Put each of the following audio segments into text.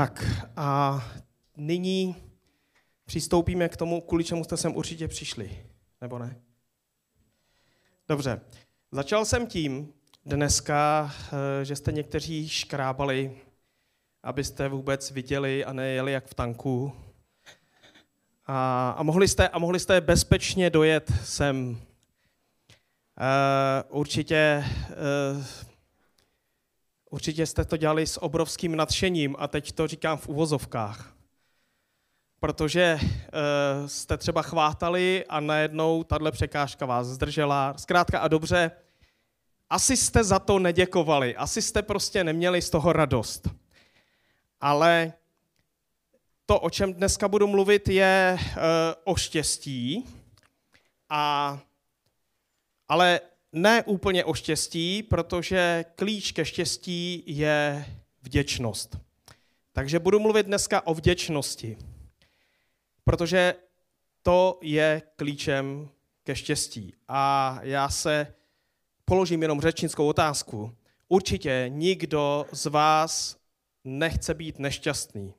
Tak a nyní přistoupíme k tomu, kvůli čemu jste sem určitě přišli, nebo ne? Dobře. Začal jsem tím dneska, eh, že jste někteří škrábali, abyste vůbec viděli a nejeli jak v tanku. A, a, mohli, jste, a mohli jste bezpečně dojet sem. Uh, určitě uh, Určitě jste to dělali s obrovským nadšením a teď to říkám v uvozovkách. Protože uh, jste třeba chvátali a najednou tahle překážka vás zdržela. Zkrátka a dobře, asi jste za to neděkovali, asi jste prostě neměli z toho radost. Ale to, o čem dneska budu mluvit, je uh, o štěstí. A, ale ne úplně o štěstí, protože klíč ke štěstí je vděčnost. Takže budu mluvit dneska o vděčnosti, protože to je klíčem ke štěstí. A já se položím jenom řečnickou otázku. Určitě nikdo z vás nechce být nešťastný.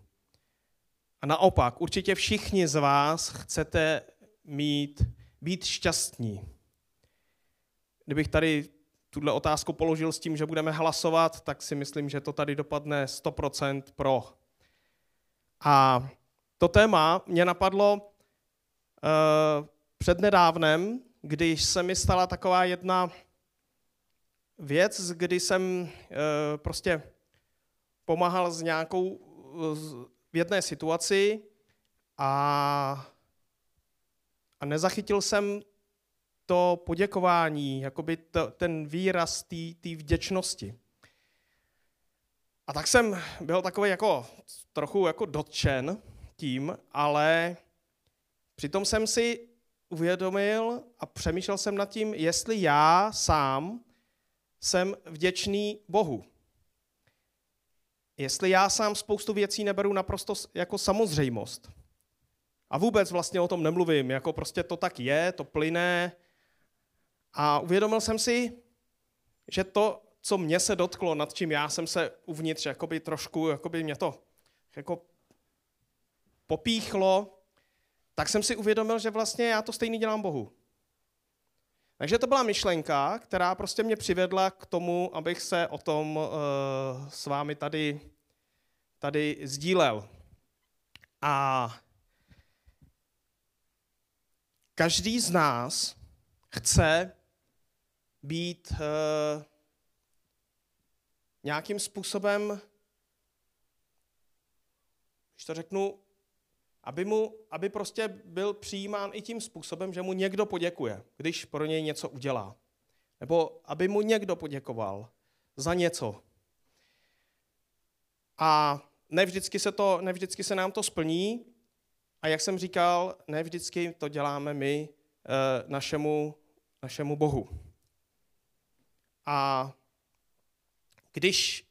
A naopak, určitě všichni z vás chcete mít, být šťastní. Kdybych tady tuhle otázku položil s tím, že budeme hlasovat, tak si myslím, že to tady dopadne 100% pro. A to téma mě napadlo uh, přednedávnem, když se mi stala taková jedna věc, kdy jsem uh, prostě pomáhal s nějakou v jedné situaci a, a nezachytil jsem to poděkování, jakoby to, ten výraz té vděčnosti. A tak jsem byl takový jako trochu jako dotčen tím, ale přitom jsem si uvědomil a přemýšlel jsem nad tím, jestli já sám jsem vděčný Bohu. Jestli já sám spoustu věcí neberu naprosto jako samozřejmost. A vůbec vlastně o tom nemluvím, jako prostě to tak je, to plyne, a uvědomil jsem si, že to, co mě se dotklo, nad čím já jsem se uvnitř jakoby trošku, jakoby mě to jako popíchlo, tak jsem si uvědomil, že vlastně já to stejný dělám Bohu. Takže to byla myšlenka, která prostě mě přivedla k tomu, abych se o tom uh, s vámi tady, tady sdílel. A každý z nás chce být uh, nějakým způsobem, když to řeknu, aby, mu, aby prostě byl přijímán i tím způsobem, že mu někdo poděkuje, když pro něj něco udělá. Nebo aby mu někdo poděkoval za něco. A ne vždycky se, to, ne vždycky se nám to splní. A jak jsem říkal, ne vždycky to děláme my e, našemu, našemu Bohu. A když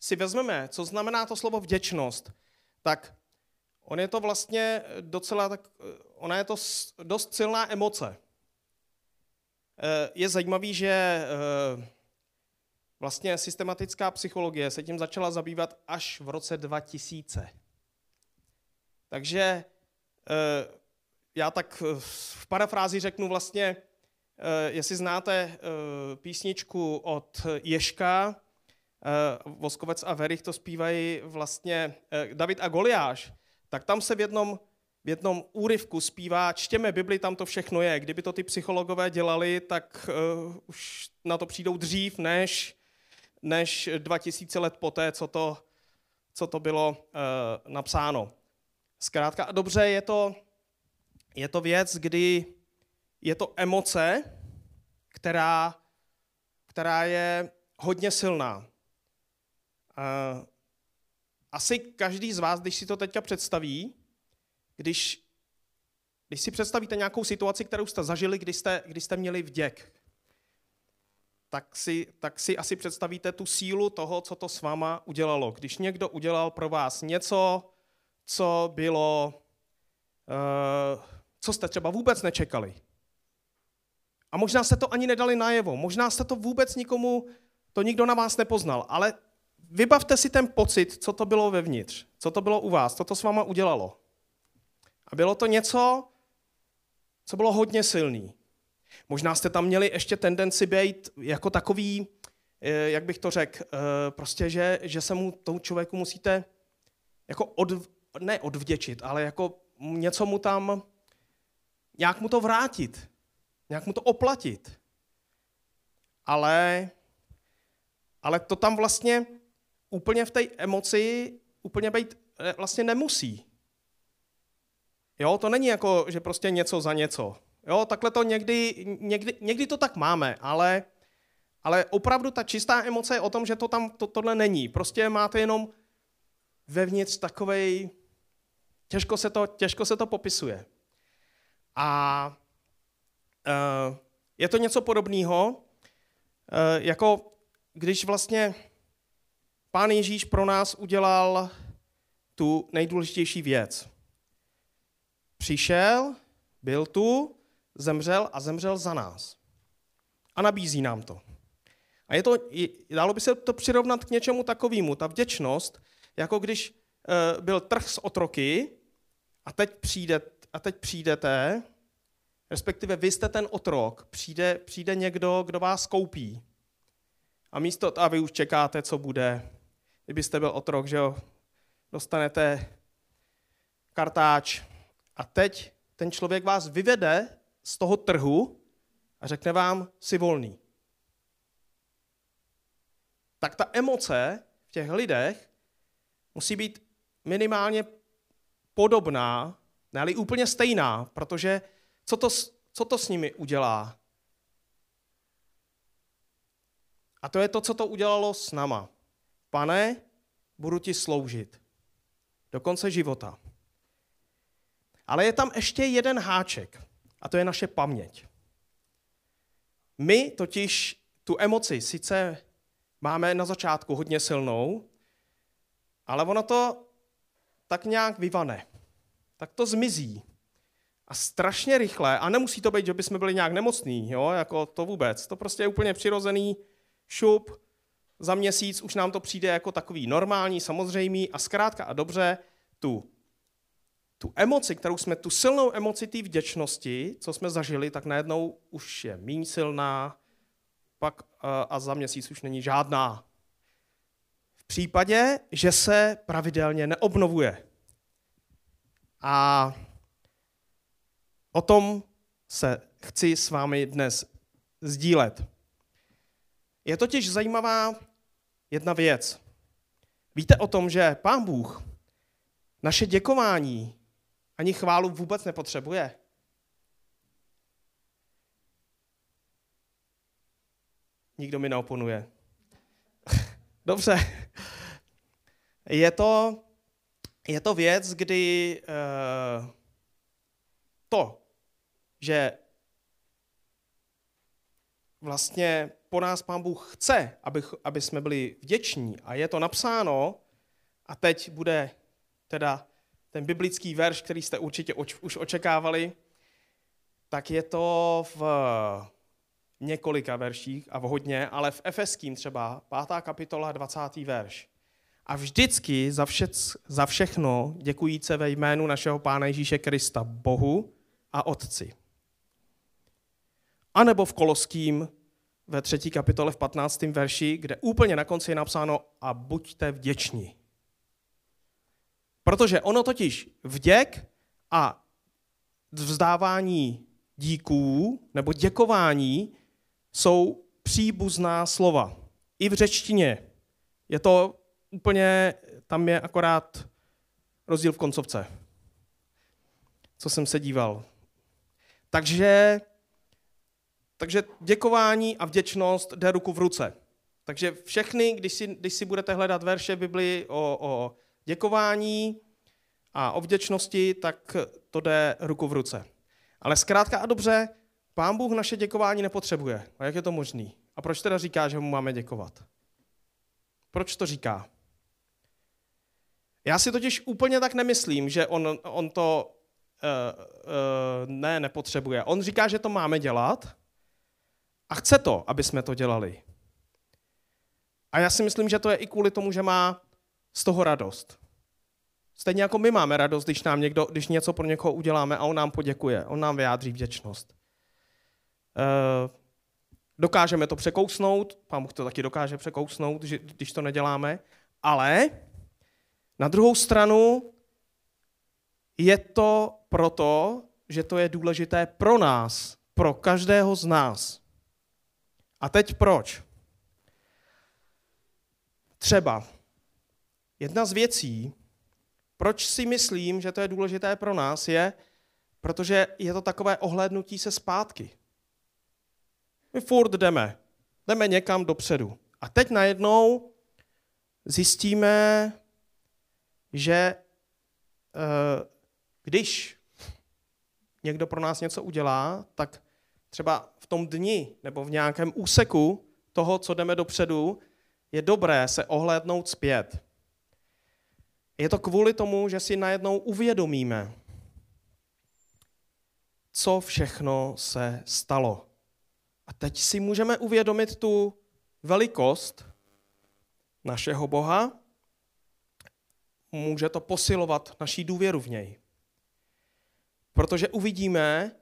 si vezmeme, co znamená to slovo vděčnost, tak on je to vlastně docela tak, ona je to dost silná emoce. Je zajímavý, že eh, vlastně systematická psychologie se tím začala zabývat až v roce 2000. Takže eh, já tak v parafrázi řeknu vlastně, Eh, jestli znáte eh, písničku od Ješka, eh, Voskovec a Verich to zpívají vlastně David a Goliáš, tak tam se v jednom, v jednom úryvku zpívá, čtěme Bibli, tam to všechno je. Kdyby to ty psychologové dělali, tak uh, už na to přijdou dřív, než, než 2000 let poté, co to, co to bylo uh, napsáno. Zkrátka a dobře, je to, je to věc, kdy je to emoce, která, která je hodně silná. Asi každý z vás, když si to teďka představí, když, když si představíte nějakou situaci, kterou jste zažili, když jste, když jste měli vděk, tak si, tak si asi představíte tu sílu toho, co to s váma udělalo. Když někdo udělal pro vás něco, co bylo, uh, co jste třeba vůbec nečekali. A možná se to ani nedali najevo, možná jste to vůbec nikomu, to nikdo na vás nepoznal, ale vybavte si ten pocit, co to bylo vevnitř, co to bylo u vás, co to s váma udělalo. A bylo to něco, co bylo hodně silný. Možná jste tam měli ještě tendenci být jako takový, eh, jak bych to řekl, eh, prostě, že, že se mu tomu člověku musíte jako od, ne odvděčit, ale jako něco mu tam, nějak mu to vrátit, nějak mu to oplatit. Ale, ale to tam vlastně úplně v té emoci úplně být eh, vlastně nemusí. Jo, to není jako, že prostě něco za něco. Jo, takhle to někdy, někdy, někdy to tak máme, ale, ale opravdu ta čistá emoce je o tom, že to tam to, tohle není. Prostě máte jenom vevnitř takovej, těžko se to, těžko se to popisuje. A je to něco podobného, uh, jako když vlastně pán Ježíš pro nás udělal tu nejdůležitější věc. Přišel, byl tu, zemřel a zemřel za nás. A nabízí nám to. A je to, dalo by se to přirovnat k něčemu takovému. Ta vděčnost, jako když uh, byl trh s otroky a teď, přijde, a teď přijdete, respektive vy jste ten otrok, přijde, přijde někdo, kdo vás koupí. A místo, a vy už čekáte, co bude. Kdybyste byl otrok, že jo, dostanete kartáč a teď ten člověk vás vyvede z toho trhu a řekne vám, si volný. Tak ta emoce v těch lidech musí být minimálně podobná, ne úplně stejná, protože co to, co to s nimi udělá? A to je to, co to udělalo s náma. Pane, budu ti sloužit do konce života. Ale je tam ještě jeden háček, a to je naše paměť. My totiž tu emoci sice máme na začátku hodně silnou, ale ono to tak nějak vyvane. Tak to zmizí. A strašně rychle, a nemusí to být, že bychom byli nějak nemocní, jo, jako to vůbec. To prostě je úplně přirozený šup, za měsíc už nám to přijde jako takový normální, samozřejmý a zkrátka a dobře tu, tu emoci, kterou jsme, tu silnou emoci té vděčnosti, co jsme zažili, tak najednou už je méně silná, pak a za měsíc už není žádná. V případě, že se pravidelně neobnovuje. A o tom se chci s vámi dnes sdílet. Je totiž zajímavá jedna věc. Víte o tom, že Pán Bůh naše děkování ani chválu vůbec nepotřebuje? Nikdo mi neoponuje. Dobře. Je to, je to věc, kdy uh, to, že vlastně po nás pán Bůh chce, aby, aby jsme byli vděční a je to napsáno a teď bude teda ten biblický verš, který jste určitě oč, už očekávali, tak je to v několika verších a v hodně, ale v Efeským třeba, 5. kapitola, 20. verš. A vždycky za, vše, za všechno děkujíce ve jménu našeho Pána Ježíše Krista Bohu a Otci. A nebo v Koloským ve třetí kapitole v 15. verši, kde úplně na konci je napsáno a buďte vděční. Protože ono totiž vděk a vzdávání díků nebo děkování jsou příbuzná slova. I v řečtině. Je to úplně, tam je akorát rozdíl v koncovce. Co jsem se díval. Takže takže děkování a vděčnost jde ruku v ruce. Takže všechny, když si, když si budete hledat verše v Biblii o, o děkování a o vděčnosti, tak to jde ruku v ruce. Ale zkrátka a dobře, Pán Bůh naše děkování nepotřebuje. A jak je to možný? A proč teda říká, že mu máme děkovat? Proč to říká? Já si totiž úplně tak nemyslím, že on, on to uh, uh, ne, nepotřebuje. On říká, že to máme dělat, a chce to, aby jsme to dělali. A já si myslím, že to je i kvůli tomu, že má z toho radost. Stejně jako my máme radost, když, nám někdo, když něco pro někoho uděláme a on nám poděkuje, on nám vyjádří vděčnost. E, dokážeme to překousnout, pán Bůh to taky dokáže překousnout, když to neděláme, ale na druhou stranu je to proto, že to je důležité pro nás, pro každého z nás. A teď proč? Třeba jedna z věcí, proč si myslím, že to je důležité pro nás, je, protože je to takové ohlédnutí se zpátky. My furt jdeme. Jdeme někam dopředu. A teď najednou zjistíme, že eh, když někdo pro nás něco udělá, tak třeba v tom dni nebo v nějakém úseku toho, co jdeme dopředu, je dobré se ohlédnout zpět. Je to kvůli tomu, že si najednou uvědomíme, co všechno se stalo. A teď si můžeme uvědomit tu velikost našeho Boha, může to posilovat naší důvěru v něj. Protože uvidíme,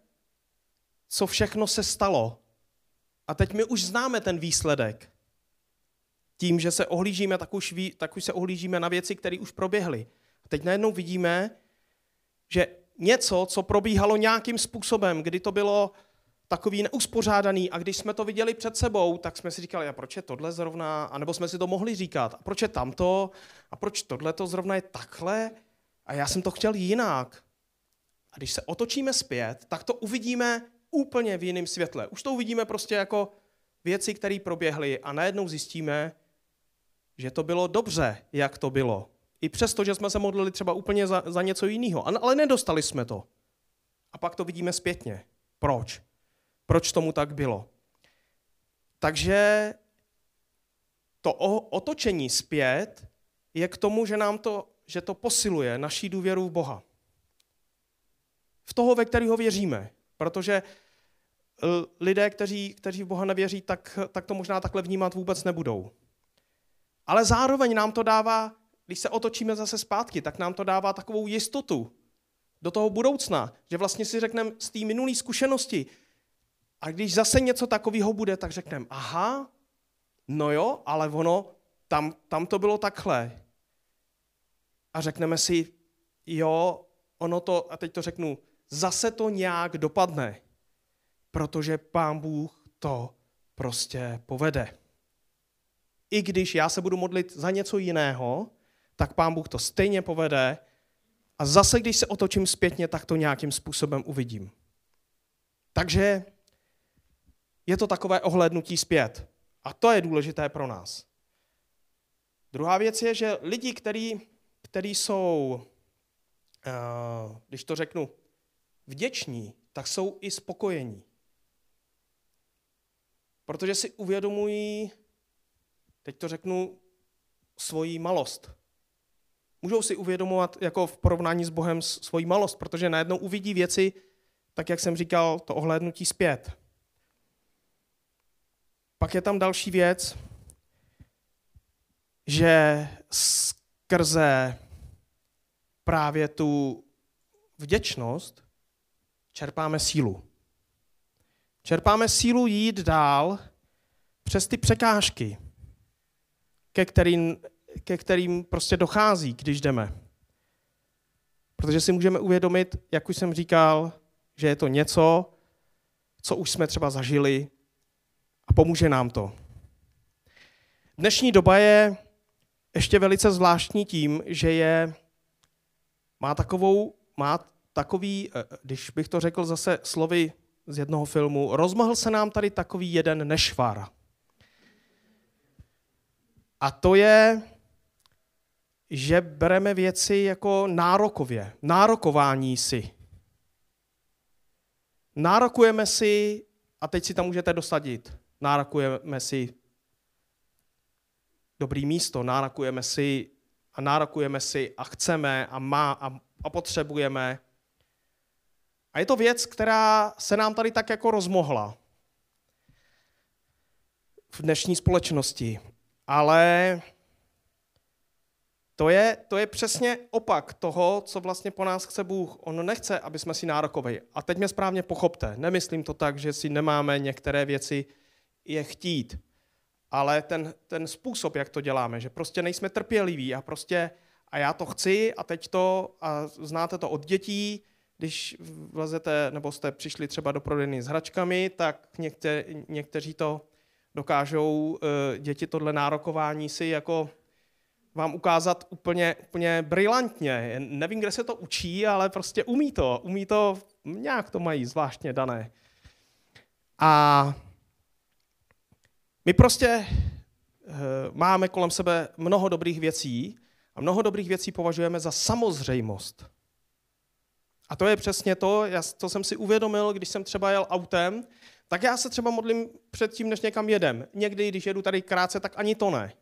co všechno se stalo. A teď my už známe ten výsledek. Tím, že se ohlížíme, tak už, ví, tak už se ohlížíme na věci, které už proběhly. A teď najednou vidíme, že něco, co probíhalo nějakým způsobem, kdy to bylo takový neuspořádaný a když jsme to viděli před sebou, tak jsme si říkali, a proč je tohle zrovna, a nebo jsme si to mohli říkat, a proč je tamto, a proč tohle to zrovna je takhle, a já jsem to chtěl jinak. A když se otočíme zpět, tak to uvidíme úplně v jiném světle. Už to uvidíme prostě jako věci, které proběhly a najednou zjistíme, že to bylo dobře, jak to bylo. I přesto, že jsme se modlili třeba úplně za, za něco jiného. Ale nedostali jsme to. A pak to vidíme zpětně. Proč? Proč tomu tak bylo? Takže to otočení zpět je k tomu, že nám to, že to posiluje naší důvěru v Boha. V toho, ve kterého věříme. Protože lidé, kteří, kteří v Boha nevěří, tak, tak to možná takhle vnímat vůbec nebudou. Ale zároveň nám to dává, když se otočíme zase zpátky, tak nám to dává takovou jistotu do toho budoucna, že vlastně si řekneme z té minulé zkušenosti, a když zase něco takového bude, tak řekneme, aha, no jo, ale ono, tam, tam to bylo takhle. A řekneme si, jo, ono to, a teď to řeknu, zase to nějak dopadne, protože pán Bůh to prostě povede. I když já se budu modlit za něco jiného, tak pán Bůh to stejně povede a zase, když se otočím zpětně, tak to nějakým způsobem uvidím. Takže je to takové ohlednutí zpět. A to je důležité pro nás. Druhá věc je, že lidi, který jsou, eh, když to řeknu, vděční, tak jsou i spokojení. Protože si uvědomují, teď to řeknu, svoji malost. Můžou si uvědomovat jako v porovnání s Bohem svoji malost, protože najednou uvidí věci, tak jak jsem říkal, to ohlédnutí zpět. Pak je tam další věc, že skrze právě tu vděčnost čerpáme sílu. Čerpáme sílu jít dál přes ty překážky, ke kterým, ke kterým prostě dochází, když jdeme. Protože si můžeme uvědomit, jak už jsem říkal, že je to něco, co už jsme třeba zažili, a pomůže nám to. Dnešní doba je ještě velice zvláštní tím, že je, má takovou, má takový, eh, když bych to řekl zase slovy z jednoho filmu, rozmahl se nám tady takový jeden nešvar. A to je, že bereme věci jako nárokově, nárokování si. Nárokujeme si, a teď si tam můžete dosadit, nárokujeme si dobrý místo, nárokujeme si a nárokujeme si a chceme a má a, a potřebujeme. A je to věc, která se nám tady tak jako rozmohla v dnešní společnosti. Ale to je, to je přesně opak toho, co vlastně po nás chce Bůh. On nechce, aby jsme si nárokovali. A teď mě správně pochopte. Nemyslím to tak, že si nemáme některé věci je chtít. Ale ten, ten způsob, jak to děláme, že prostě nejsme trpěliví a prostě a já to chci a teď to, a znáte to od dětí, když vlezete, nebo jste přišli třeba do prodejny s hračkami, tak někte, někteří to dokážou, eh, děti tohle nárokování si jako vám ukázat úplně, úplně brilantně. Nevím, kde se to učí, ale prostě umí to. Umí to, nějak to mají zvláštně dané. A my prostě e, máme kolem sebe mnoho dobrých věcí a mnoho dobrých věcí považujeme za samozřejmost. A to je přesně to, co jsem si uvědomil, když jsem třeba jel autem, tak já se třeba modlím před tím, než někam jedem. Někdy, když jedu tady krátce, tak ani to ne.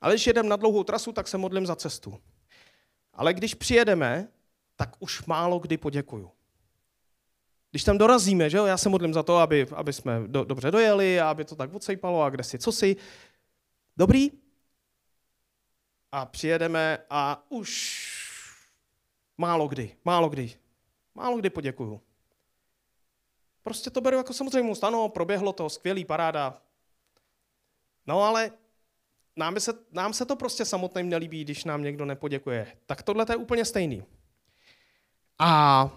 Ale když jedem na dlouhou trasu, tak se modlím za cestu. Ale když přijedeme, tak už málo kdy poděkuju. Když tam dorazíme, že jo, já se modlím za to, aby, aby jsme do, dobře dojeli a aby to tak odsejpalo a kde si, co si. Dobrý? A přijedeme a už málo kdy, málo kdy, málo kdy poděkuju. Prostě to beru jako samozřejmost. Ano, proběhlo to, skvělý, paráda. No ale nám se, nám se to prostě samotným nelíbí, když nám někdo nepoděkuje. Tak tohle je úplně stejný. A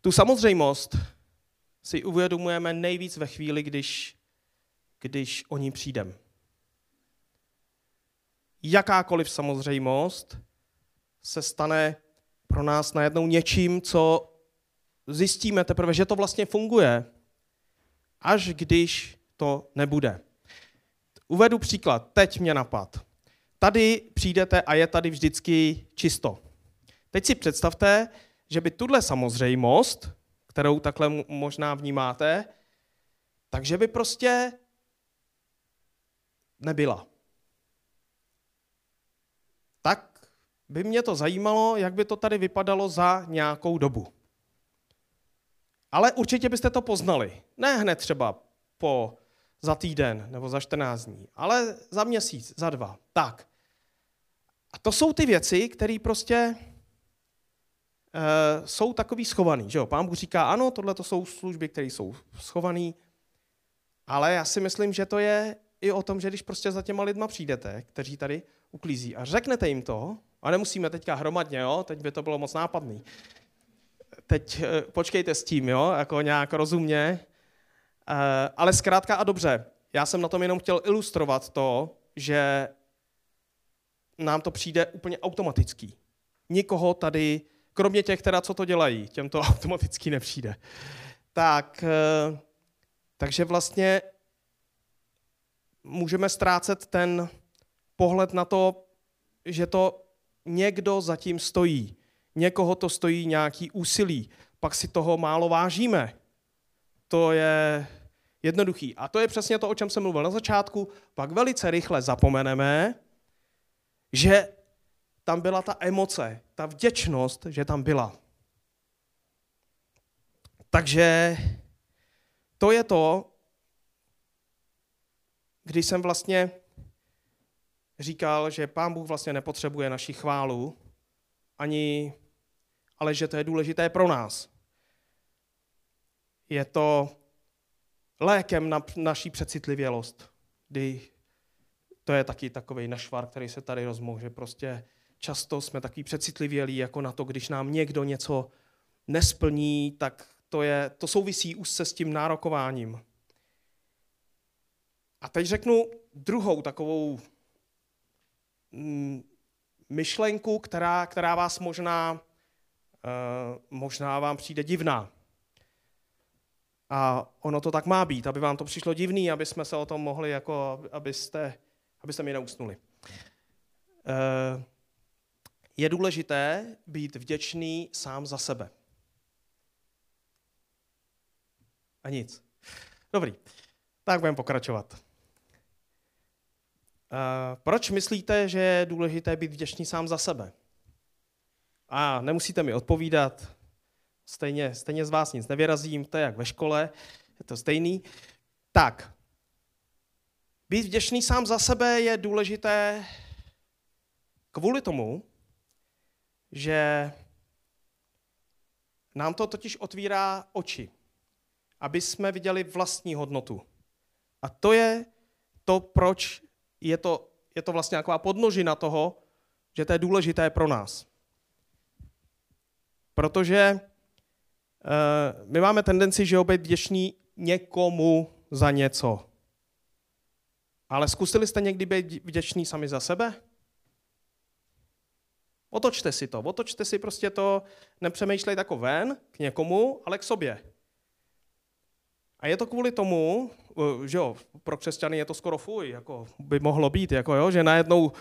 tu samozřejmost si uvědomujeme nejvíc ve chvíli, když, když o ní přijdeme. Jakákoliv samozřejmost se stane pro nás najednou něčím, co zjistíme teprve, že to vlastně funguje, až když to nebude. Uvedu příklad, teď mě napad. Tady přijdete a je tady vždycky čisto. Teď si představte, že by tuhle samozřejmost, kterou takhle možná vnímáte, takže by prostě nebyla. Tak by mě to zajímalo, jak by to tady vypadalo za nějakou dobu. Ale určitě byste to poznali. Ne hned třeba po za týden nebo za 14 dní, ale za měsíc, za dva. Tak. A to jsou ty věci, které prostě e, jsou takový schovaný. Že jo? Pán Bůh říká, ano, tohle to jsou služby, které jsou schované, ale já si myslím, že to je i o tom, že když prostě za těma lidma přijdete, kteří tady uklízí a řeknete jim to, a nemusíme teďka hromadně, jo? teď by to bylo moc nápadný. Teď e, počkejte s tím, jo? jako nějak rozumně, Eh, ale zkrátka a dobře, já jsem na tom jenom chtěl ilustrovat to, že nám to přijde úplně automatický. Nikoho tady, kromě těch, teda, co to dělají, těm to automaticky nepřijde. Tak, eh, takže vlastně můžeme ztrácet ten pohled na to, že to někdo zatím stojí. Někoho to stojí nějaký úsilí. Pak si toho málo vážíme to je jednoduchý. A to je přesně to, o čem jsem mluvil na začátku. Pak velice rychle zapomeneme, že tam byla ta emoce, ta vděčnost, že tam byla. Takže to je to, když jsem vlastně říkal, že Pán Bůh vlastně nepotřebuje naši chválu, ani, ale že to je důležité pro nás je to lékem na naší přecitlivělost, kdy to je taky takový našvar, který se tady rozmůže. Prostě často jsme taky přecitlivělí jako na to, když nám někdo něco nesplní, tak to, je, to souvisí se s tím nárokováním. A teď řeknu druhou takovou myšlenku, která, která vás možná, uh, možná vám přijde divná. A ono to tak má být, aby vám to přišlo divný, aby jsme se o tom mohli, jako, abyste, abyste mi neusnuli. Eh, je důležité být vděčný sám za sebe. A nic. Dobrý, tak budeme pokračovat. Eh, proč myslíte, že je důležité být vděčný sám za sebe? A nemusíte mi odpovídat, Stejně, stejně z vás nic nevyrazím, to je jak ve škole, je to stejný. Tak, Být vděčný sám za sebe je důležité kvůli tomu, že nám to totiž otvírá oči, aby jsme viděli vlastní hodnotu. A to je to, proč je to, je to vlastně taková podnožina toho, že to je důležité pro nás. Protože uh, my máme tendenci, že být vděční někomu za něco. Ale zkusili jste někdy být vděční sami za sebe? Otočte si to, otočte si prostě to, nepřemýšlejte jako ven, k někomu, ale k sobě. A je to kvůli tomu, eh, že jo, pro křesťany je to skoro fuj, jako by mohlo být, jako jo, že najednou,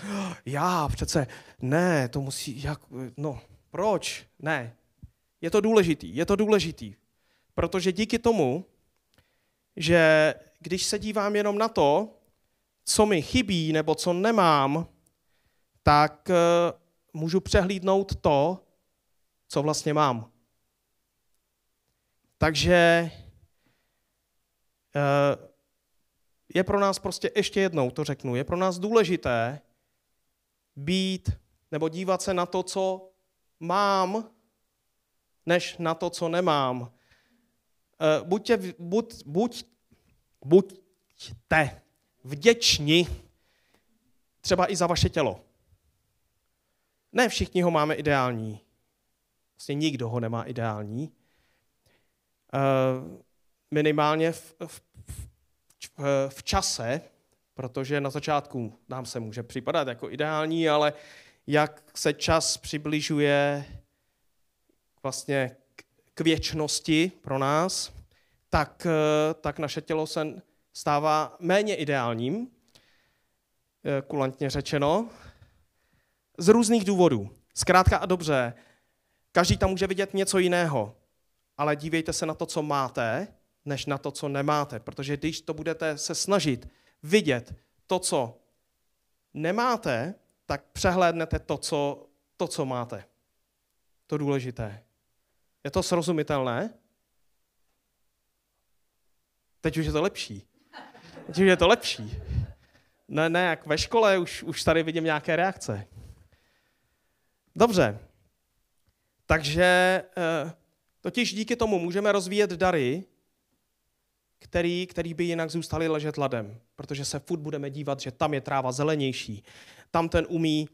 já přece, ne, to musí, jak, no, proč? Ne. Je to důležitý, je to důležitý. Protože díky tomu, že když se dívám jenom na to, co mi chybí nebo co nemám, tak eh, můžu přehlídnout to, co vlastně mám. Takže je pro nás prostě, ještě jednou to řeknu, je pro nás důležité být nebo dívat se na to, co mám, než na to, co nemám. Eh, buďte, buď, buď, buďte vděční třeba i za vaše tělo. Ne všichni ho máme ideální. Vlastně nikdo ho nemá ideální. Minimálně v, v, v, v čase, protože na začátku nám se může připadat jako ideální, ale jak se čas přibližuje vlastně k věčnosti pro nás, tak, eh, tak naše tělo se stává méně ideálním, eh, kulantně řečeno, z různých důvodů. Zkrátka a dobře, každý tam může vidět něco jiného, ale dívejte se na to, co máte, než na to, co nemáte. Protože když to budete se snažit vidět to, co nemáte, tak přehlédnete to, co, to, co máte. To důležité. Je to srozumitelné? Teď už je to lepší. Teď už je to lepší. Ne, ne, jak ve škole už, už tady vidím nějaké reakce. Dobře. Takže eh, totiž díky tomu můžeme rozvíjet dary, který, který by jinak zůstali ležet ladem, protože se furt budeme dívat, že tam je tráva zelenější, tam ten umí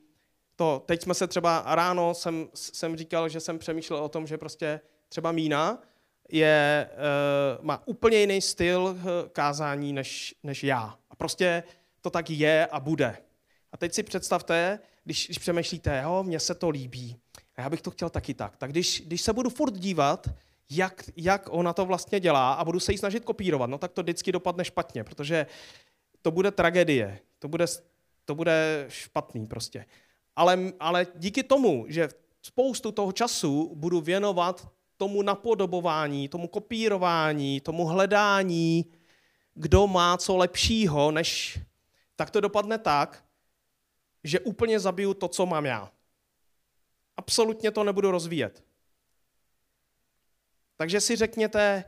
to. Teď jsme se třeba ráno, jsem, jsem říkal, že jsem přemýšlel o tom, že prostě třeba Mína je, uh, má úplně jiný styl eh, kázání než, než já. A prostě to tak je a bude. A teď si představte, když, když přemýšlíte, jo, mně se to líbí, a já bych to chtěl taky tak, tak když, když se budu furt dívat, jak, jak ona to vlastně dělá a budu se jí snažit kopírovat, no tak to vždycky dopadne špatně, protože to bude tragédie, to bude, to bude špatný prostě. Ale, ale díky tomu, že spoustu toho času budu věnovat tomu napodobování, tomu kopírování, tomu hledání, kdo má co lepšího, než tak to dopadne tak, že úplně zabiju to, co mám já. Absolutně to nebudu rozvíjet. Takže si řekněte,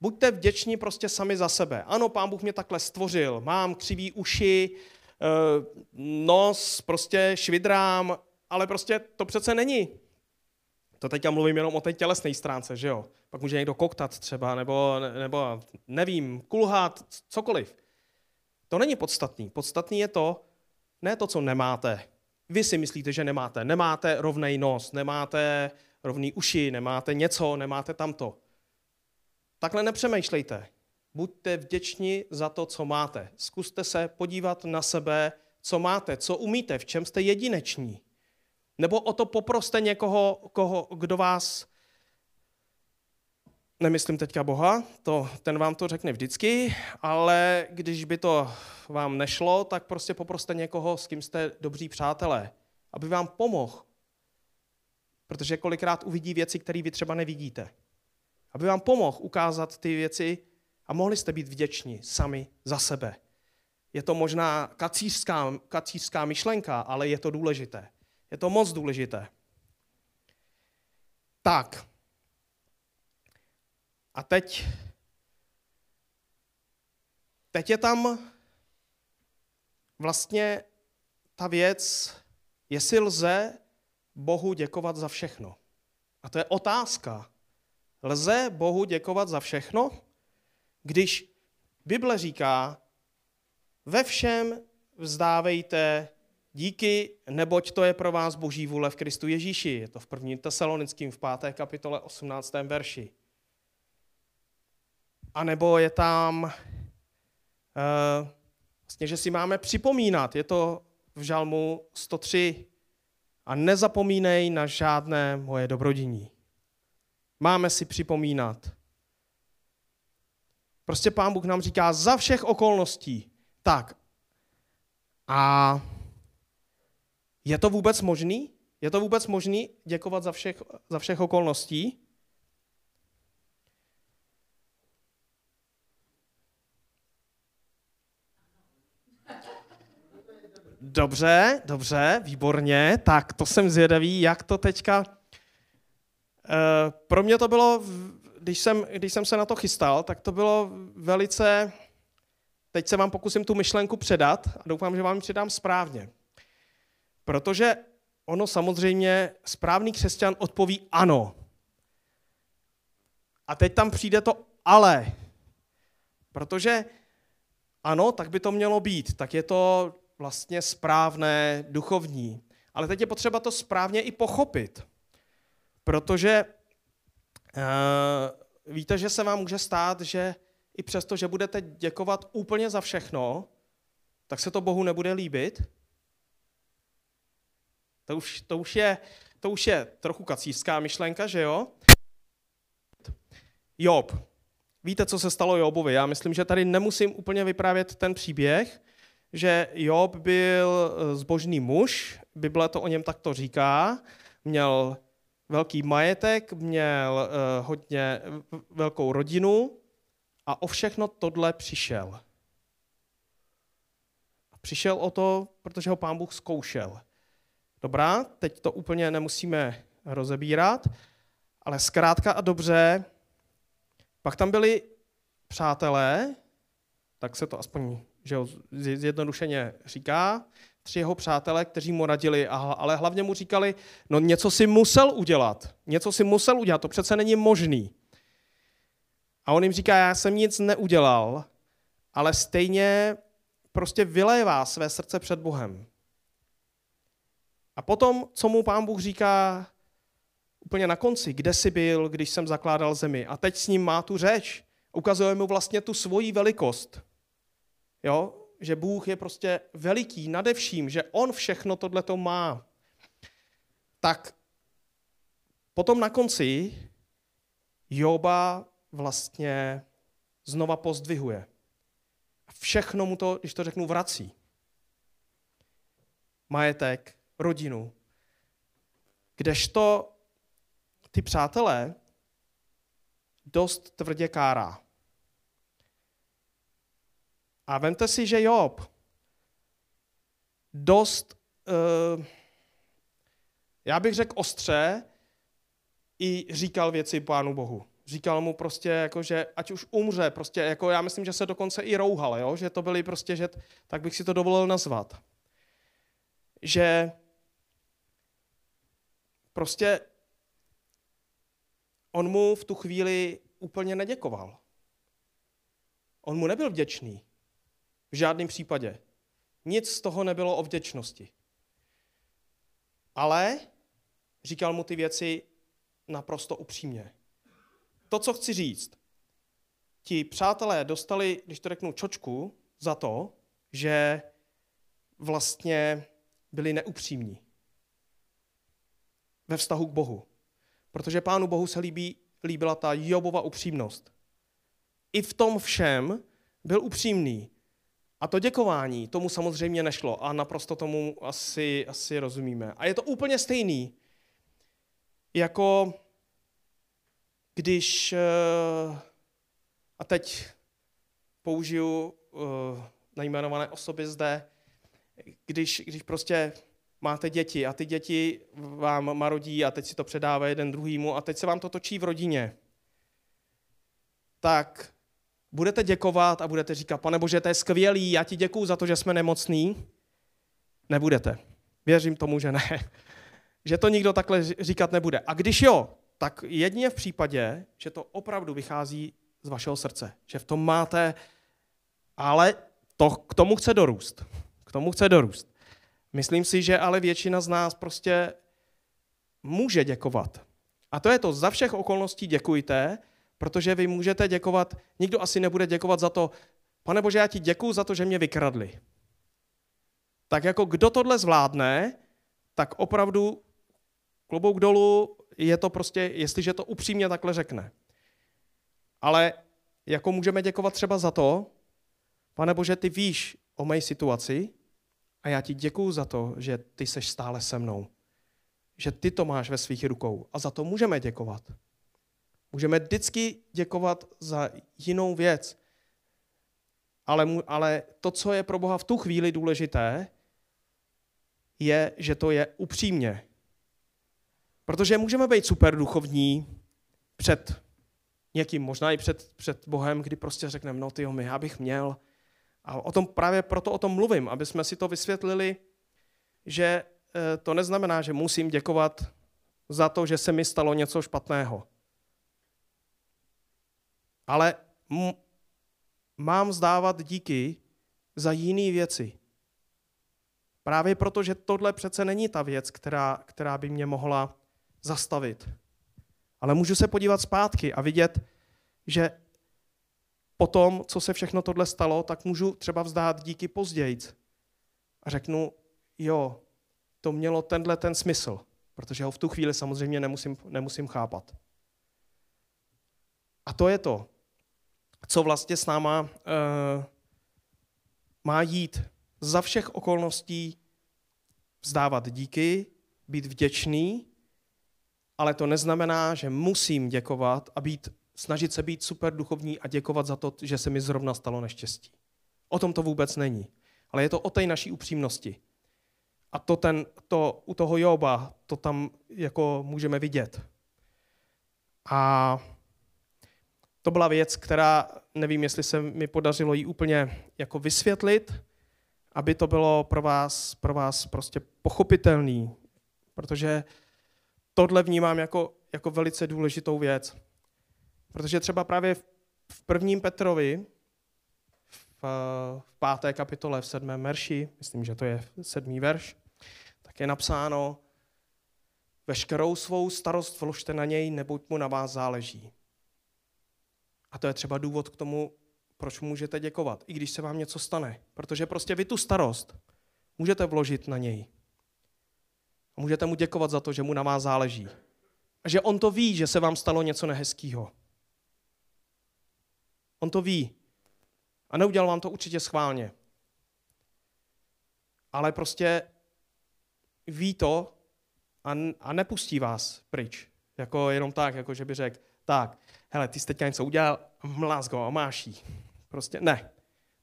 buďte vděční prostě sami za sebe. Ano, pán Bůh mě takhle stvořil, mám křivý uši, eh, nos, prostě švidrám, ale prostě to přece není. To teď já mluvím jenom o té tělesné stránce, že jo? Pak může někdo koktat třeba, nebo, nebo nevím, kulhat, cokoliv. To není podstatný. Podstatný je to, ne to, co nemáte. Vy si myslíte, že nemáte. Nemáte rovnej nos, nemáte rovný uši, nemáte něco, nemáte tamto. Takhle nepřemýšlejte. Buďte vděční za to, co máte. Zkuste se podívat na sebe, co máte, co umíte, v čem jste jedineční. Nebo o to poproste někoho, koho, kdo vás, nemyslím teďka Boha, to, ten vám to řekne vždycky, ale když by to vám nešlo, tak prostě poproste někoho, s kým jste dobří přátelé, aby vám pomohl. Protože kolikrát uvidí věci, které vy třeba nevidíte. Aby vám pomohl ukázat ty věci a mohli jste být vděční sami za sebe. Je to možná kacířská, kacířská myšlenka, ale je to důležité. Je to moc důležité. Tak. A teď, teď je tam vlastně ta věc, jestli lze Bohu děkovat za všechno. A to je otázka. Lze Bohu děkovat za všechno? Když Bible říká, ve všem vzdávejte díky, neboť to je pro vás boží vůle v Kristu Ježíši. Je to v 1. tesalonickým v 5. kapitole 18. verši. A nebo je tam, uh, vlastně, že si máme připomínat, je to v žalmu 103, a nezapomínej na žádné moje dobrodiní. Máme si připomínat. Prostě pán Bůh nám říká za všech okolností. Tak. A je to vůbec možný? Je to vůbec možný děkovat za všech, za všech okolností? Dobře, dobře, výborně. Tak to jsem zvědavý, jak to teďka... E, pro mě to bylo, když jsem, když jsem se na to chystal, tak to bylo velice... Teď se vám pokusím tu myšlenku předat a doufám, že vám ji předám správně. Protože ono samozřejmě, správný křesťan odpoví ano. A teď tam přijde to ale. Protože ano, tak by to mělo být. Tak je to vlastně správné, duchovní. Ale teď je potřeba to správně i pochopit. Protože uh, víte, že se vám může stát, že i přesto, že budete děkovat úplně za všechno, tak se to Bohu nebude líbit. To už, to už, je, to už je trochu kacířská myšlenka, že jo? Job. Víte, co se stalo Jobovi? Já myslím, že tady nemusím úplně vyprávět ten příběh, že Job byl eh, zbožný muž, Bible to o něm takto říká, měl velký majetek, měl uh, hodně velkou rodinu a o všechno tohle přišel. Přišel o to, protože ho pán Bůh zkoušel. Dobrá, teď to úplně nemusíme rozebírat, ale zkrátka a dobře, pak tam byli přátelé, tak se to aspoň že jo, zjednodušeně říká, tři jeho přátelé, kteří mu radili, ale hlavně mu říkali, no něco si musel udělat, něco si musel udělat, to přece není možný. A on jim říká, já jsem nic neudělal, ale stejně prostě vylévá své srdce před Bohem. A potom, co mu pán Bůh říká úplně na konci, kde jsi byl, když jsem zakládal zemi. A teď s ním má tu řeč. Ukazuje mu vlastně tu svoji velikost. Jo? Že Bůh je prostě veliký nade vším, že On všechno tohleto má. Tak potom na konci Joba vlastně znova pozdvihuje. Všechno mu to, když to řeknu, vrací. Majetek, rodinu. Kdežto ty přátelé dost tvrdě kárá. A vemte si, že Job dost, uh, já bych řekl ostře, i říkal věci Pánu Bohu. Říkal mu prostě, jako, že ať už umře, prostě, jako já myslím, že se dokonce i rouhal, jo? že to byly prostě, že tak bych si to dovolil nazvat. Že prostě on mu v tu chvíli úplně neděkoval. On mu nebyl vděčný. V žádném případě. Nic z toho nebylo o vděčnosti. Ale říkal mu ty věci naprosto upřímně. To, co chci říct, ti přátelé dostali, když to řeknu, čočku za to, že vlastně byli neupřímní ve vztahu k Bohu. Protože Pánu Bohu se líbí, líbila ta Jobova upřímnost. I v tom všem byl upřímný. A to děkování, tomu samozřejmě nešlo a naprosto tomu asi, asi rozumíme. A je to úplně stejný, jako když, eh, a teď použiju eh, najmenované osoby zde, když, když prostě máte děti a ty děti vám marodí a teď si to předává jeden druhýmu a teď se vám to točí v rodině, tak budete děkovat a budete říkat, pane Bože, to je skvělý, já ti děkuju za to, že jsme nemocní, nebudete. Věřím tomu, že ne. Že to nikdo takhle říkat nebude. A když jo, tak jedině v případě, že to opravdu vychází z vašeho srdce. Že v tom máte, ale to k tomu chce dorůst. K tomu chce dorůst. Myslím si, že ale většina z nás prostě může děkovat. A to je to, za všech okolností děkujte, protože vy můžete děkovat, nikdo asi nebude děkovat za to, pane Bože, já ti děkuju za to, že mě vykradli. Tak jako kdo tohle zvládne, tak opravdu klobouk dolů je to prostě, jestliže to upřímně takhle řekne. Ale jako můžeme děkovat třeba za to, pane Bože, ty víš o mé situaci a já ti děkuju za to, že ty seš stále se mnou. Že ty to máš ve svých rukou a za to můžeme děkovat. Můžeme vždycky děkovat za jinou věc. Ale, ale to, co je pro Boha v tu chvíli důležité, je, že to je upřímně. Protože můžeme být super duchovní před někým, možná i před, před Bohem, kdy prostě řekneme, no ty my, já bych měl. A o tom právě proto o tom mluvím, aby jsme si to vysvětlili, že eh, to neznamená, že musím děkovat za to, že se mi stalo něco špatného. Ale mám zdávat díky za jiné věci. Právě proto, že tohle přece není ta věc, která, která by mě mohla zastavit. Ale můžu se podívat zpátky a vidět, že po tom, co se všechno tohle stalo, tak můžu třeba vzdát díky později. A řeknu, jo, to mělo tenhle ten smysl, protože ho v tu chvíli samozřejmě nemusím, nemusím chápat. A to je to, co vlastně s náma uh, má jít. Za všech okolností vzdávat díky, být vděčný, ale to neznamená, že musím děkovat a být, snažit se být super duchovní a děkovat za to, že se mi zrovna stalo neštěstí. O tom to vůbec není. Ale je to o té naší upřímnosti. A to, ten, to u toho Joba, to tam jako můžeme vidět. A to byla věc, která nevím, jestli se mi podařilo ji úplně jako vysvětlit, aby to bylo pro vás, pro vás prostě pochopitelný, protože tohle vnímám jako, jako velice důležitou věc. Protože třeba právě v prvním Petrovi, v, v páté kapitole, v sedmém verši, myslím, že to je sedmý verš, tak je napsáno, veškerou svou starost vložte na něj, neboť mu na vás záleží. A to je třeba důvod k tomu, proč můžete děkovat, i když se vám něco stane. Protože prostě vy tu starost můžete vložit na něj. A můžete mu děkovat za to, že mu na vás záleží. A že on to ví, že se vám stalo něco nehezkého. On to ví. A neudělal vám to určitě schválně. Ale prostě ví to a, a nepustí vás pryč. Jako jenom tak, jako že by řekl, tak, hele, ty jsi teďka něco udělal, mlás go a máš jí. Prostě ne.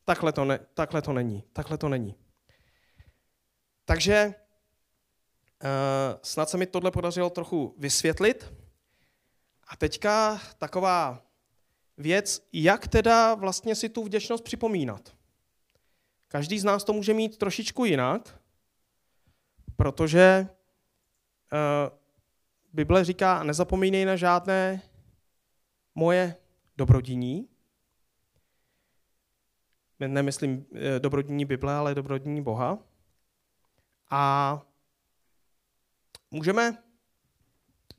Takhle to, ne, takhle to není. Takhle to není. Takže uh, snad se mi tohle podařilo trochu vysvětlit. A teďka taková věc, jak teda vlastně si tu vděčnost připomínat. Každý z nás to může mít trošičku jinak, protože uh, Bible říká, nezapomínej na žádné moje dobrodiní, nemyslím eh, dobrodiní Bible, ale dobrodiní Boha. A můžeme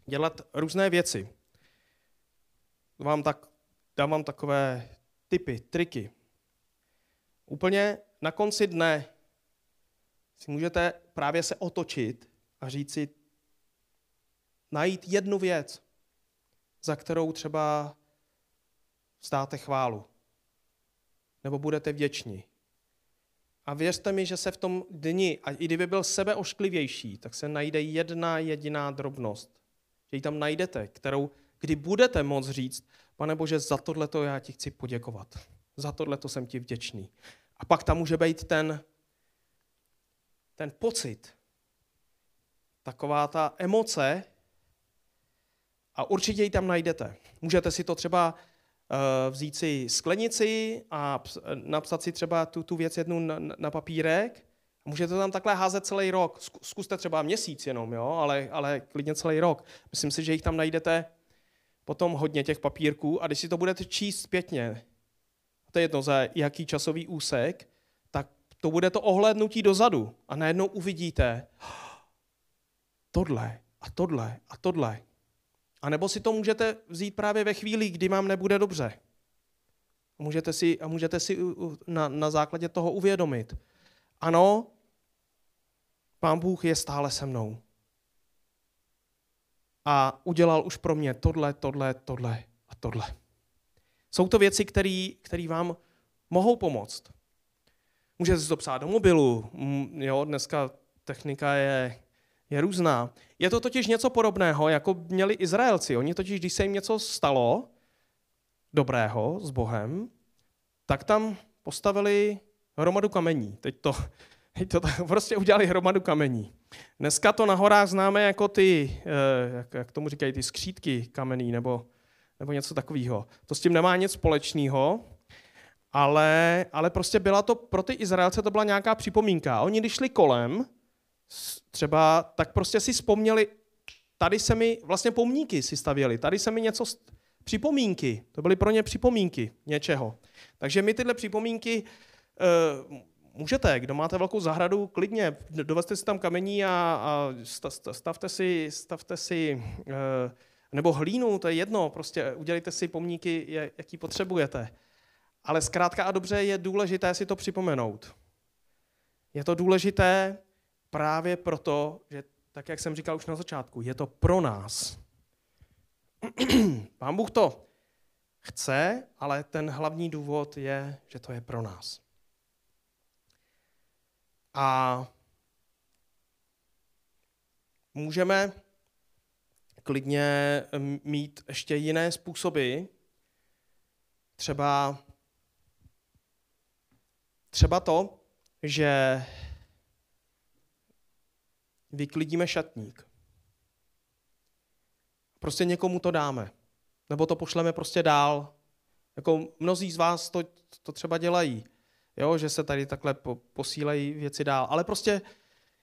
dělat různé věci. Vám tak, dám vám takové typy, triky. Úplně na konci dne si můžete právě se otočit a říct si, najít jednu věc, za kterou třeba vzdáte chválu nebo budete vděční. A věřte mi, že se v tom dni, a i kdyby byl sebeošklivější, tak se najde jedna jediná drobnost. Že ji tam najdete, kterou, kdy budete moct říct, pane Bože, za tohleto já ti chci poděkovat. Za tohleto jsem ti vděčný. A pak tam může být ten, ten pocit, taková ta emoce, a určitě ji tam najdete. Můžete si to třeba vzít si sklenici a napsat si třeba tu, tu věc jednu na, na papírek. Můžete to tam takhle házet celý rok. Zkuste třeba měsíc jenom, jo? Ale, ale klidně celý rok. Myslím si, že jich tam najdete potom hodně těch papírků a když si to budete číst zpětně, to je jedno za jaký časový úsek, tak to bude to ohlédnutí dozadu a najednou uvidíte tohle a tohle a tohle. A nebo si to můžete vzít právě ve chvíli, kdy vám nebude dobře. A můžete si, a můžete si na, na základě toho uvědomit. Ano, Pán Bůh je stále se mnou. A udělal už pro mě tohle, tohle, tohle a tohle. Jsou to věci, které vám mohou pomoct. Můžete si to psát do mobilu. Jo, dneska technika je je různá. Je to totiž něco podobného, jako měli Izraelci. Oni totiž, když se jim něco stalo dobrého s Bohem, tak tam postavili hromadu kamení. Teď to, teď to tak prostě udělali hromadu kamení. Dneska to na horách známe jako ty, eh, jak, jak tomu říkají, ty skřítky kamenný nebo, nebo něco takového. To s tím nemá nic společného, ale, ale prostě byla to, pro ty Izraelce to byla nějaká připomínka. Oni když šli kolem, třeba, tak prostě si vzpomněli, tady se mi vlastně pomníky si stavěli, tady se mi něco, připomínky, to byly pro ně připomínky něčeho. Takže my tyhle připomínky uh, můžete, kdo máte velkou zahradu, klidně dovezte si tam kamení a, a stavte si, stavte si uh, nebo hlínu, to je jedno, prostě udělejte si pomníky, jaký potřebujete. Ale zkrátka a dobře je důležité si to připomenout. Je to důležité právě proto, že tak, jak jsem říkal už na začátku, je to pro nás. Pán Bůh to chce, ale ten hlavní důvod je, že to je pro nás. A můžeme klidně mít ještě jiné způsoby, třeba, třeba to, že vyklidíme šatník. Prostě někomu to dáme. Nebo to pošleme prostě dál. Jako mnozí z vás to, to třeba dělají, jo? že se tady takhle posílají věci dál. Ale prostě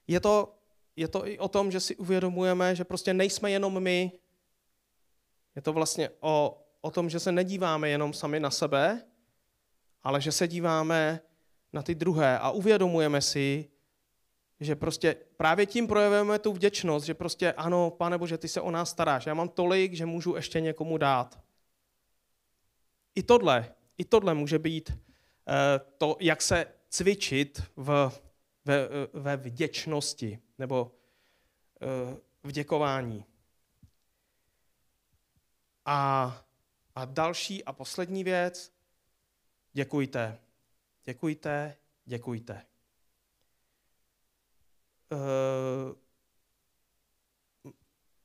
je to, je to i o tom, že si uvědomujeme, že prostě nejsme jenom my. Je to vlastně o, o tom, že se nedíváme jenom sami na sebe, ale že se díváme na ty druhé a uvědomujeme si, že prostě právě tím projevujeme tu vděčnost, že prostě ano, pane Bože, ty se o nás staráš, já mám tolik, že můžu ještě někomu dát. I tohle, i tohle může být uh, to, jak se cvičit v, ve, ve vděčnosti nebo uh, v děkování. A, a další a poslední věc, děkujte. Děkujte, děkujte. Eh,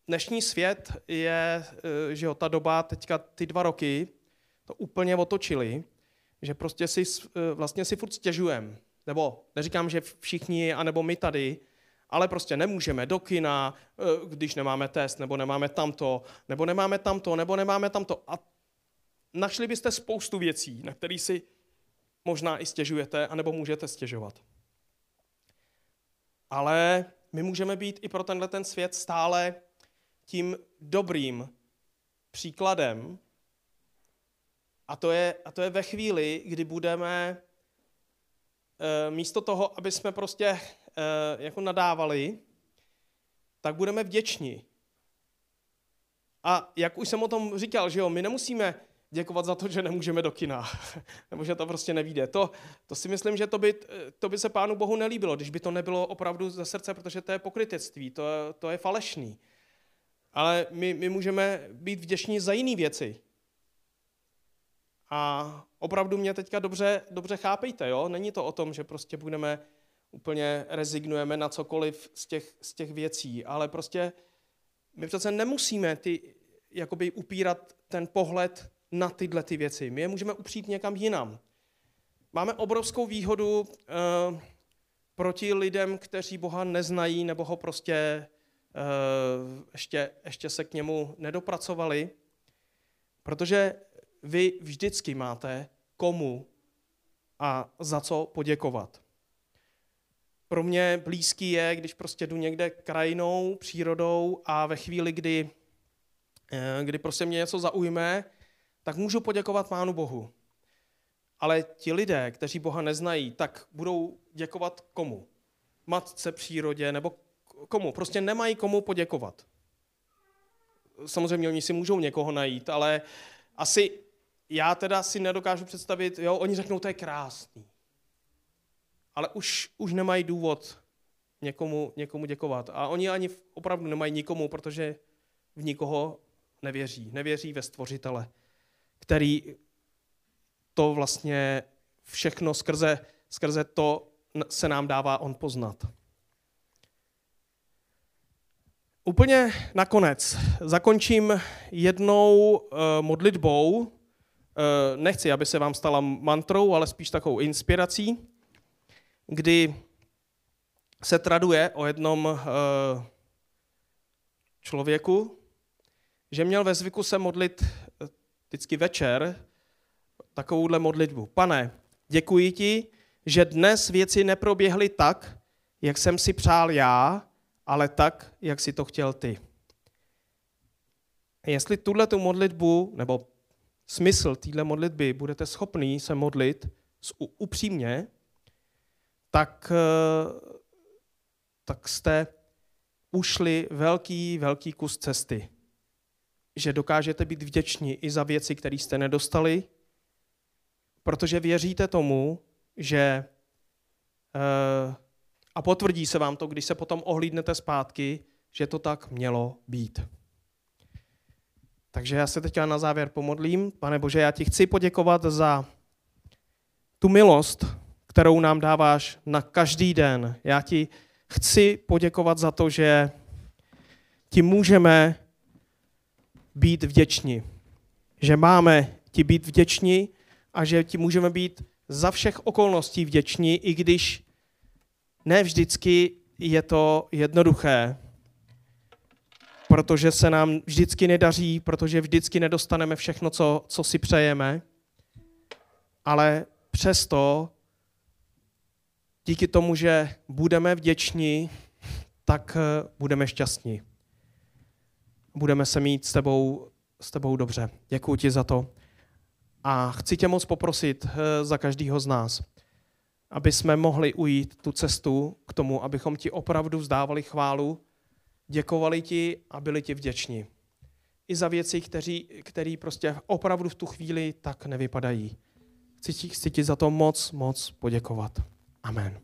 dnešní svět je, eh, že jo, ta doba, teďka ty dva roky, to úplně otočili, že prostě si eh, vlastně si furt stěžujeme. Nebo neříkám, že všichni, anebo my tady, ale prostě nemůžeme do kina, když nemáme test, nebo nemáme tamto, nebo nemáme tamto, nebo nemáme tamto. A našli byste spoustu věcí, na které si možná i stěžujete, anebo můžete stěžovat. Ale my můžeme být i pro tenhle ten svět stále tím dobrým příkladem. A to je, a to je ve chvíli, kdy budeme e, místo toho, aby jsme prostě e, jako nadávali, tak budeme vděční. A jak už jsem o tom říkal, že jo, my nemusíme děkovat za to, že nemůžeme do kina, nebo že to prostě nevíde. To, to si myslím, že to by, to by se Pánu Bohu nelíbilo, když by to nebylo opravdu ze srdce, protože to je pokrytectví, to, to je falešný. Ale my, my můžeme být vděční za jiné věci. A opravdu mě teďka dobře, dobře chápejte, jo? Není to o tom, že prostě budeme úplně rezignujeme na cokoliv z těch, z těch věcí, ale prostě my přece nemusíme ty, jakoby upírat ten pohled na tyhle ty věci. My je můžeme upřít někam jinam. Máme obrovskou výhodu uh, proti lidem, kteří Boha neznají nebo ho prostě uh, ještě, ještě se k němu nedopracovali, protože vy vždycky máte komu a za co poděkovat. Pro mě blízký je, když prostě jdu někde krajinou, přírodou a ve chvíli, kdy, eh, kdy prostě mě něco zaujme, tak můžu poděkovat Pánu Bohu. Ale ti lidé, kteří Boha neznají, tak budou děkovat komu? Matce, přírodě nebo komu? Prostě nemají komu poděkovat. Samozřejmě oni si můžou někoho najít, ale asi já teda si nedokážu představit, jo, oni řeknou, to je krásný. Ale už, už nemají důvod někomu, někomu děkovat. A oni ani opravdu nemají nikomu, protože v nikoho nevěří. Nevěří ve stvořitele, který to vlastně všechno skrze, skrze to se nám dává on poznat. Úplně nakonec zakončím jednou uh, modlitbou. Uh, nechci, aby se vám stala mantrou, ale spíš takovou inspirací, kdy se traduje o jednom uh, člověku, že měl ve zvyku se modlit vždycky večer takovouhle modlitbu. Pane, děkuji ti, že dnes věci neproběhly tak, jak jsem si přál já, ale tak, jak si to chtěl ty. Jestli tuhle tu modlitbu, nebo smysl téhle modlitby budete schopný se modlit upřímně, tak, eh, tak jste ušli velký, velký kus cesty. Že dokážete být vděční i za věci, které jste nedostali, protože věříte tomu, že uh, a potvrdí se vám to, když se potom ohlídnete zpátky, že to tak mělo být. Takže já se teď na závěr pomodlím. Pane Bože, já ti chci poděkovat za tu milost, kterou nám dáváš na každý den. Já ti chci poděkovat za to, že ti můžeme být vděční. Že máme ti být vděční a že ti můžeme být za všech okolností vděční, i když ne vždycky je to jednoduché, protože se nám vždycky nedaří, protože vždycky nedostaneme všechno, co, co si přejeme, ale přesto díky tomu, že budeme vděční, tak eh, budeme šťastní. Budeme se mít s tebou, s tebou dobře. Děkuji ti za to. A chci tě moc poprosit eh, za každého z nás, aby jsme mohli ujít tu cestu k tomu, abychom ti opravdu vzdávali chválu, děkovali ti a byli ti vděční. I za věci, které prostě opravdu v tu chvíli tak nevypadají. Chci ti, chci ti za to moc, moc poděkovat. Amen.